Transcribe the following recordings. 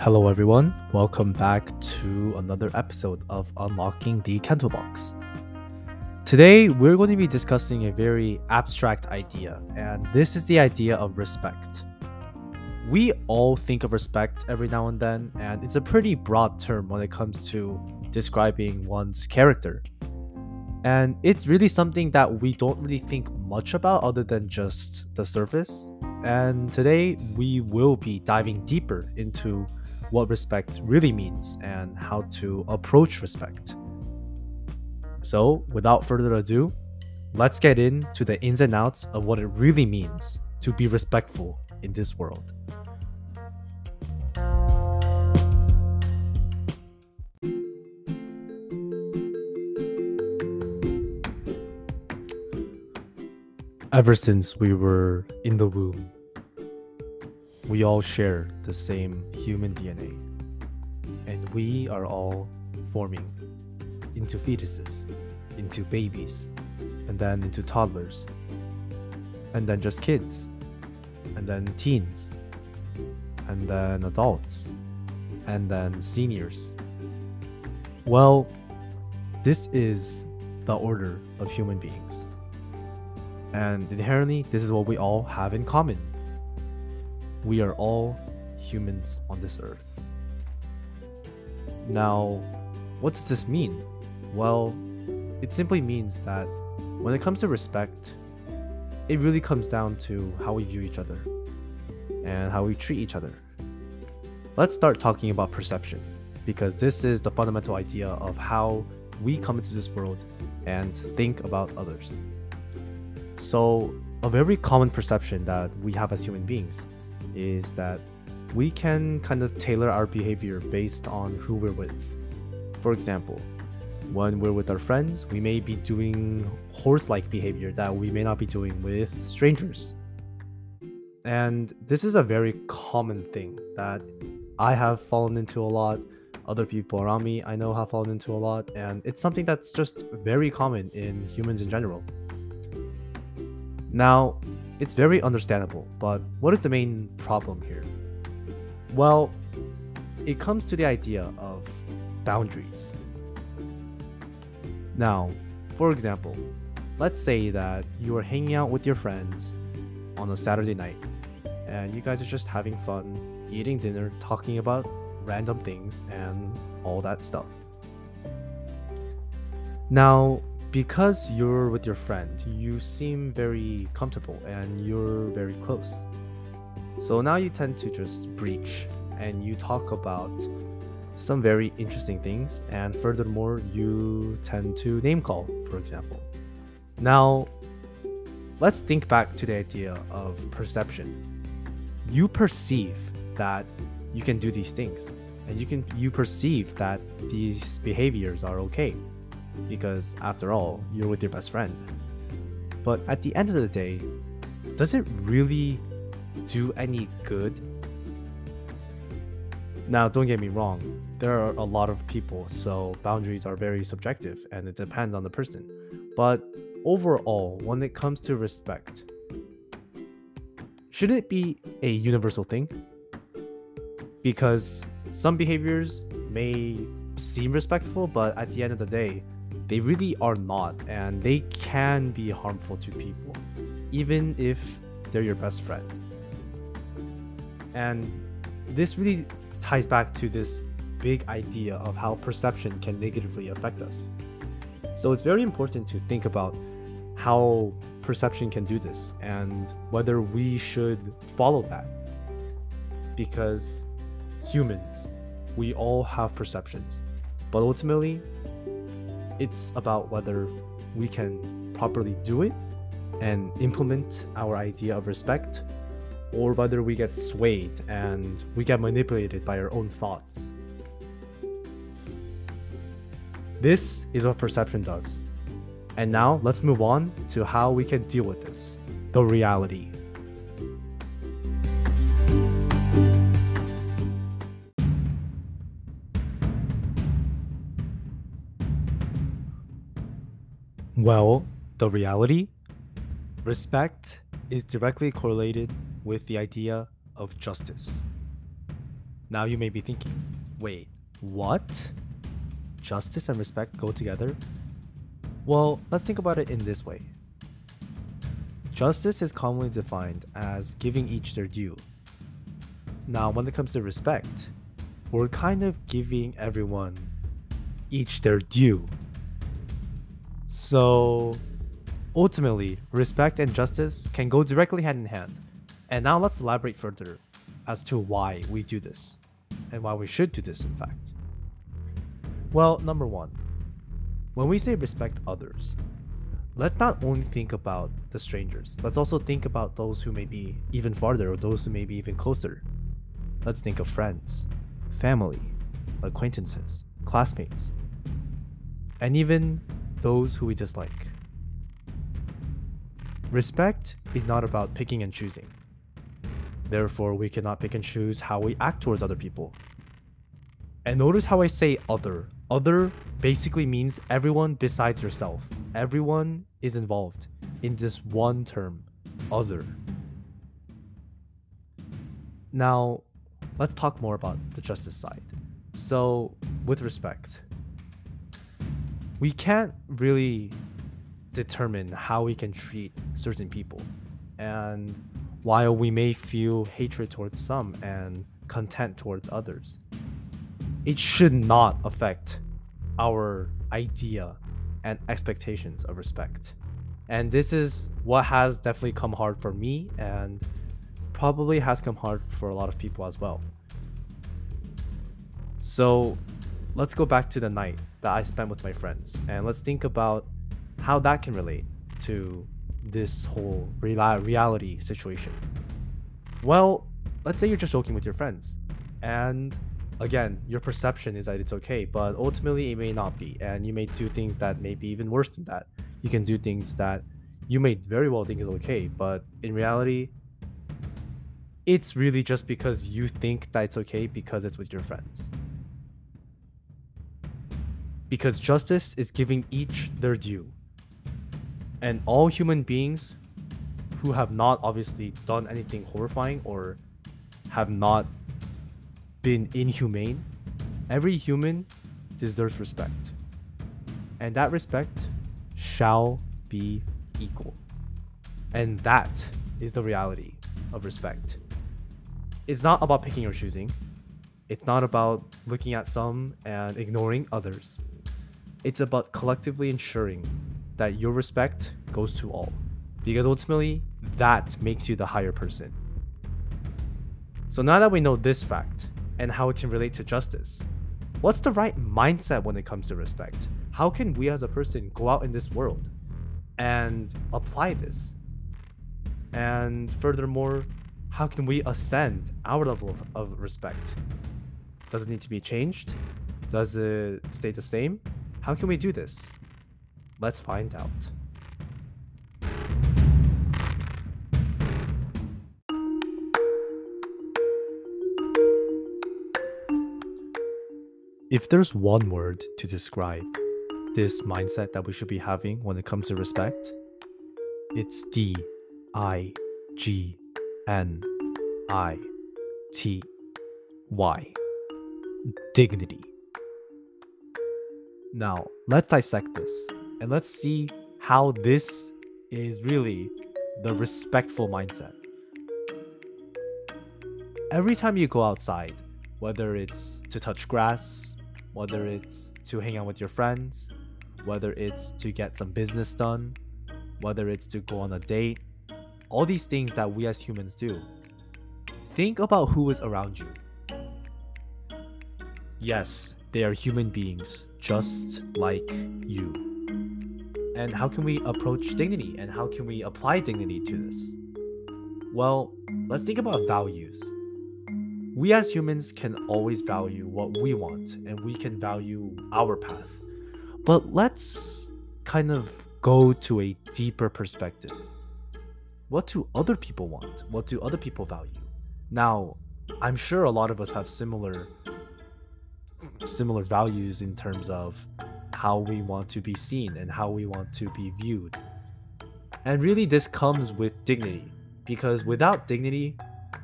Hello, everyone. Welcome back to another episode of Unlocking the Kento Box. Today, we're going to be discussing a very abstract idea, and this is the idea of respect. We all think of respect every now and then, and it's a pretty broad term when it comes to describing one's character. And it's really something that we don't really think much about other than just the surface. And today, we will be diving deeper into what respect really means and how to approach respect. So, without further ado, let's get into the ins and outs of what it really means to be respectful in this world. Ever since we were in the womb, we all share the same human DNA, and we are all forming into fetuses, into babies, and then into toddlers, and then just kids, and then teens, and then adults, and then seniors. Well, this is the order of human beings. And inherently, this is what we all have in common we are all humans on this earth. Now, what does this mean? Well, it simply means that when it comes to respect, it really comes down to how we view each other and how we treat each other. Let's start talking about perception because this is the fundamental idea of how we come into this world and think about others. So, a very common perception that we have as human beings is that we can kind of tailor our behavior based on who we're with. For example, when we're with our friends, we may be doing horse like behavior that we may not be doing with strangers. And this is a very common thing that I have fallen into a lot. Other people around me I know have fallen into a lot. And it's something that's just very common in humans in general. Now, it's very understandable, but what is the main problem here? Well, it comes to the idea of boundaries. Now, for example, let's say that you are hanging out with your friends on a Saturday night and you guys are just having fun, eating dinner, talking about random things and all that stuff. Now, because you're with your friend, you seem very comfortable and you're very close. So now you tend to just breach and you talk about some very interesting things, and furthermore, you tend to name call, for example. Now, let's think back to the idea of perception. You perceive that you can do these things, and you can you perceive that these behaviors are okay because after all, you're with your best friend. But at the end of the day, does it really do any good? Now, don't get me wrong, there are a lot of people, so boundaries are very subjective and it depends on the person. But overall, when it comes to respect, shouldn't it be a universal thing? Because some behaviors may seem respectful, but at the end of the day, they really are not, and they can be harmful to people, even if they're your best friend. And this really ties back to this big idea of how perception can negatively affect us. So it's very important to think about how perception can do this and whether we should follow that. Because humans, we all have perceptions, but ultimately, it's about whether we can properly do it and implement our idea of respect or whether we get swayed and we get manipulated by our own thoughts. This is what perception does. And now let's move on to how we can deal with this the reality. Well, the reality respect is directly correlated with the idea of justice. Now you may be thinking, wait, what? Justice and respect go together? Well, let's think about it in this way. Justice is commonly defined as giving each their due. Now, when it comes to respect, we're kind of giving everyone each their due. So, ultimately, respect and justice can go directly hand in hand. And now let's elaborate further as to why we do this and why we should do this, in fact. Well, number one, when we say respect others, let's not only think about the strangers, let's also think about those who may be even farther or those who may be even closer. Let's think of friends, family, acquaintances, classmates, and even those who we dislike. Respect is not about picking and choosing. Therefore, we cannot pick and choose how we act towards other people. And notice how I say other. Other basically means everyone besides yourself. Everyone is involved in this one term, other. Now, let's talk more about the justice side. So, with respect, we can't really determine how we can treat certain people. And while we may feel hatred towards some and content towards others, it should not affect our idea and expectations of respect. And this is what has definitely come hard for me and probably has come hard for a lot of people as well. So let's go back to the night that I spent with my friends and let's think about how that can relate to this whole reality situation. Well, let's say you're just joking with your friends and again, your perception is that it's okay, but ultimately it may not be, and you may do things that may be even worse than that. You can do things that you may very well think is okay, but in reality, it's really just because you think that it's okay because it's with your friends. Because justice is giving each their due. And all human beings who have not obviously done anything horrifying or have not been inhumane, every human deserves respect. And that respect shall be equal. And that is the reality of respect. It's not about picking or choosing. It's not about looking at some and ignoring others. It's about collectively ensuring that your respect goes to all. Because ultimately, that makes you the higher person. So now that we know this fact, and how it can relate to justice. What's the right mindset when it comes to respect? How can we as a person go out in this world and apply this? And furthermore, how can we ascend our level of, respect? Does it need to be changed? Does it stay the same? How can we do this? Let's find out. If there's one word to describe this mindset that we should be having when it comes to respect, it's D I G N I T Y. Dignity. Now, let's dissect this and let's see how this is really the respectful mindset. Every time you go outside, whether it's to touch grass, whether it's to hang out with your friends, whether it's to get some business done, whether it's to go on a date, all these things that we as humans do. Think about who is around you. Yes, they are human beings, just like you. And how can we approach dignity and how can we apply dignity to this? Well, let's think about values we as humans can always value what we want and we can value our path. But let's kind of go to a deeper perspective. What do other people want? What do other people value? Now, I'm sure a lot of us have similar similar values in terms of how we want to be seen and how we want to be viewed. And really this comes with dignity because without dignity,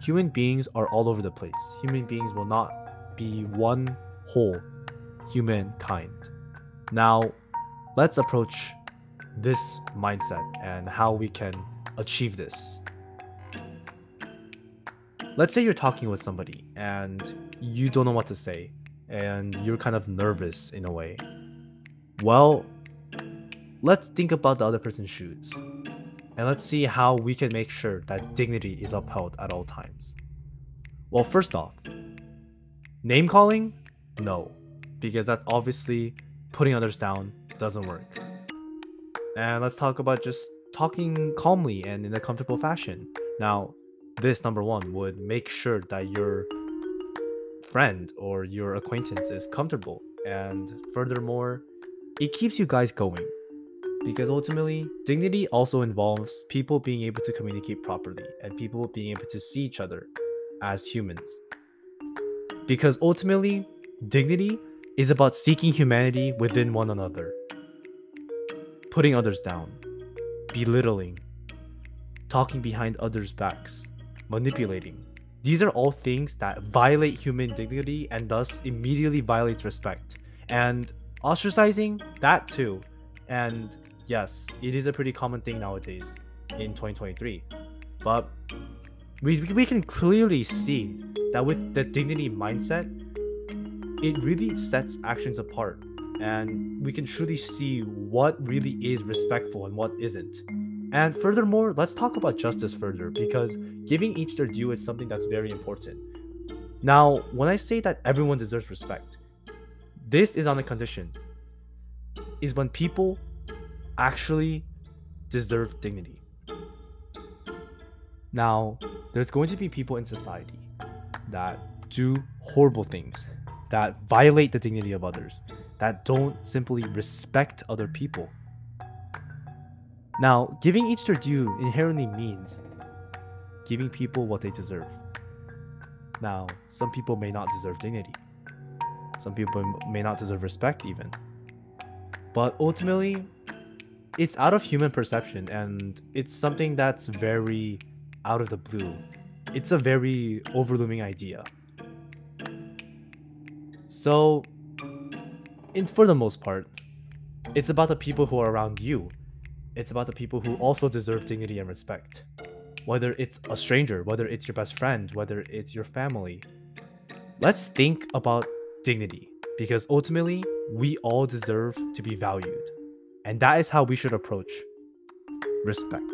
human beings are all over the place. Human beings will not be one whole humankind. Now, let's approach this mindset and how we can achieve this. Let's say you're talking with somebody and you don't know what to say and you're kind of nervous in a way. Well, let's think about the other person's shoes and let's see how we can make sure that dignity is upheld at all times. Well, first off, name calling? No, because that's obviously putting others down doesn't work. And let's talk about just talking calmly and in a comfortable fashion. Now, this number one would make sure that your friend or your acquaintance is comfortable. And furthermore, it keeps you guys going. Because ultimately, dignity also involves people being able to communicate properly and people being able to see each other as humans. Because ultimately, dignity is about seeking humanity within one another, putting others down, belittling, talking behind others' backs, manipulating. These are all things that violate human dignity and thus immediately violates respect. And ostracizing, that too. And yes, it is a pretty common thing nowadays in 2023. But we, we can clearly see that with the dignity mindset, it really sets actions apart and we can truly see what really is respectful and what isn't. And furthermore, let's talk about justice further because giving each their due is something that's very important. Now, when I say that everyone deserves respect, this is on a condition is when people actually deserve dignity. Now, there's going to be people in society that do horrible things that violate the dignity of others, that don't simply respect other people. Now, giving each their due inherently means giving people what they deserve. Now, some people may not deserve dignity. Some people may not deserve respect, even. But ultimately, it's out of human perception and it's something that's very out of the blue. It's a very overlooming idea. So, in, for the most part, it's about the people who are around you. It's about the people who also deserve dignity and respect. Whether it's a stranger, whether it's your best friend, whether it's your family. Let's think about dignity because ultimately, we all deserve to be valued. And that is how we should approach respect.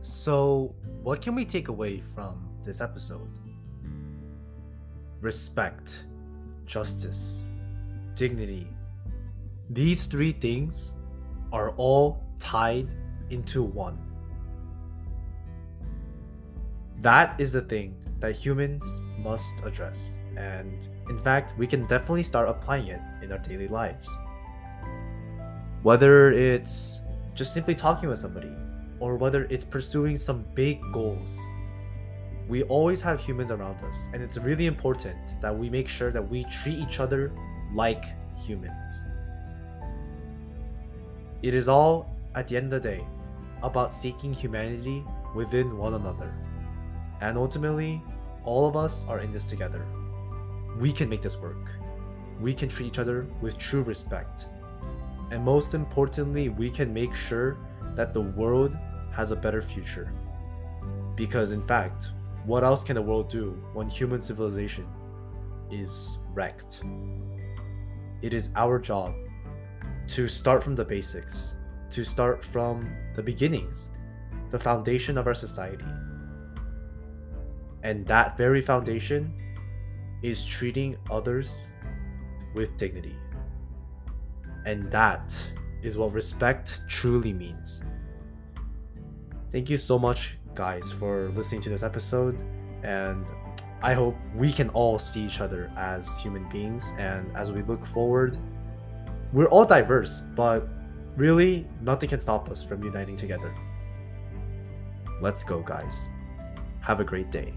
So, what can we take away from this episode? Respect, justice, dignity. These three things are all tied into one. That is the thing that humans must address. And in fact, we can definitely start applying it in our daily lives. Whether it's just simply talking with somebody, or whether it's pursuing some big goals. We always have humans around us, and it's really important that we make sure that we treat each other like humans. It is all, at the end of the day, about seeking humanity within one another. And ultimately, all of us are in this together. We can make this work. We can treat each other with true respect. And most importantly, we can make sure that the world has a better future. Because, in fact, what else can the world do when human civilization is wrecked? It is our job to start from the basics, to start from the beginnings, the foundation of our society. And that very foundation is treating others with dignity. And that is what respect truly means. Thank you so much, guys, for listening to this episode. And I hope we can all see each other as human beings. And as we look forward, we're all diverse, but really, nothing can stop us from uniting together. Let's go, guys. Have a great day.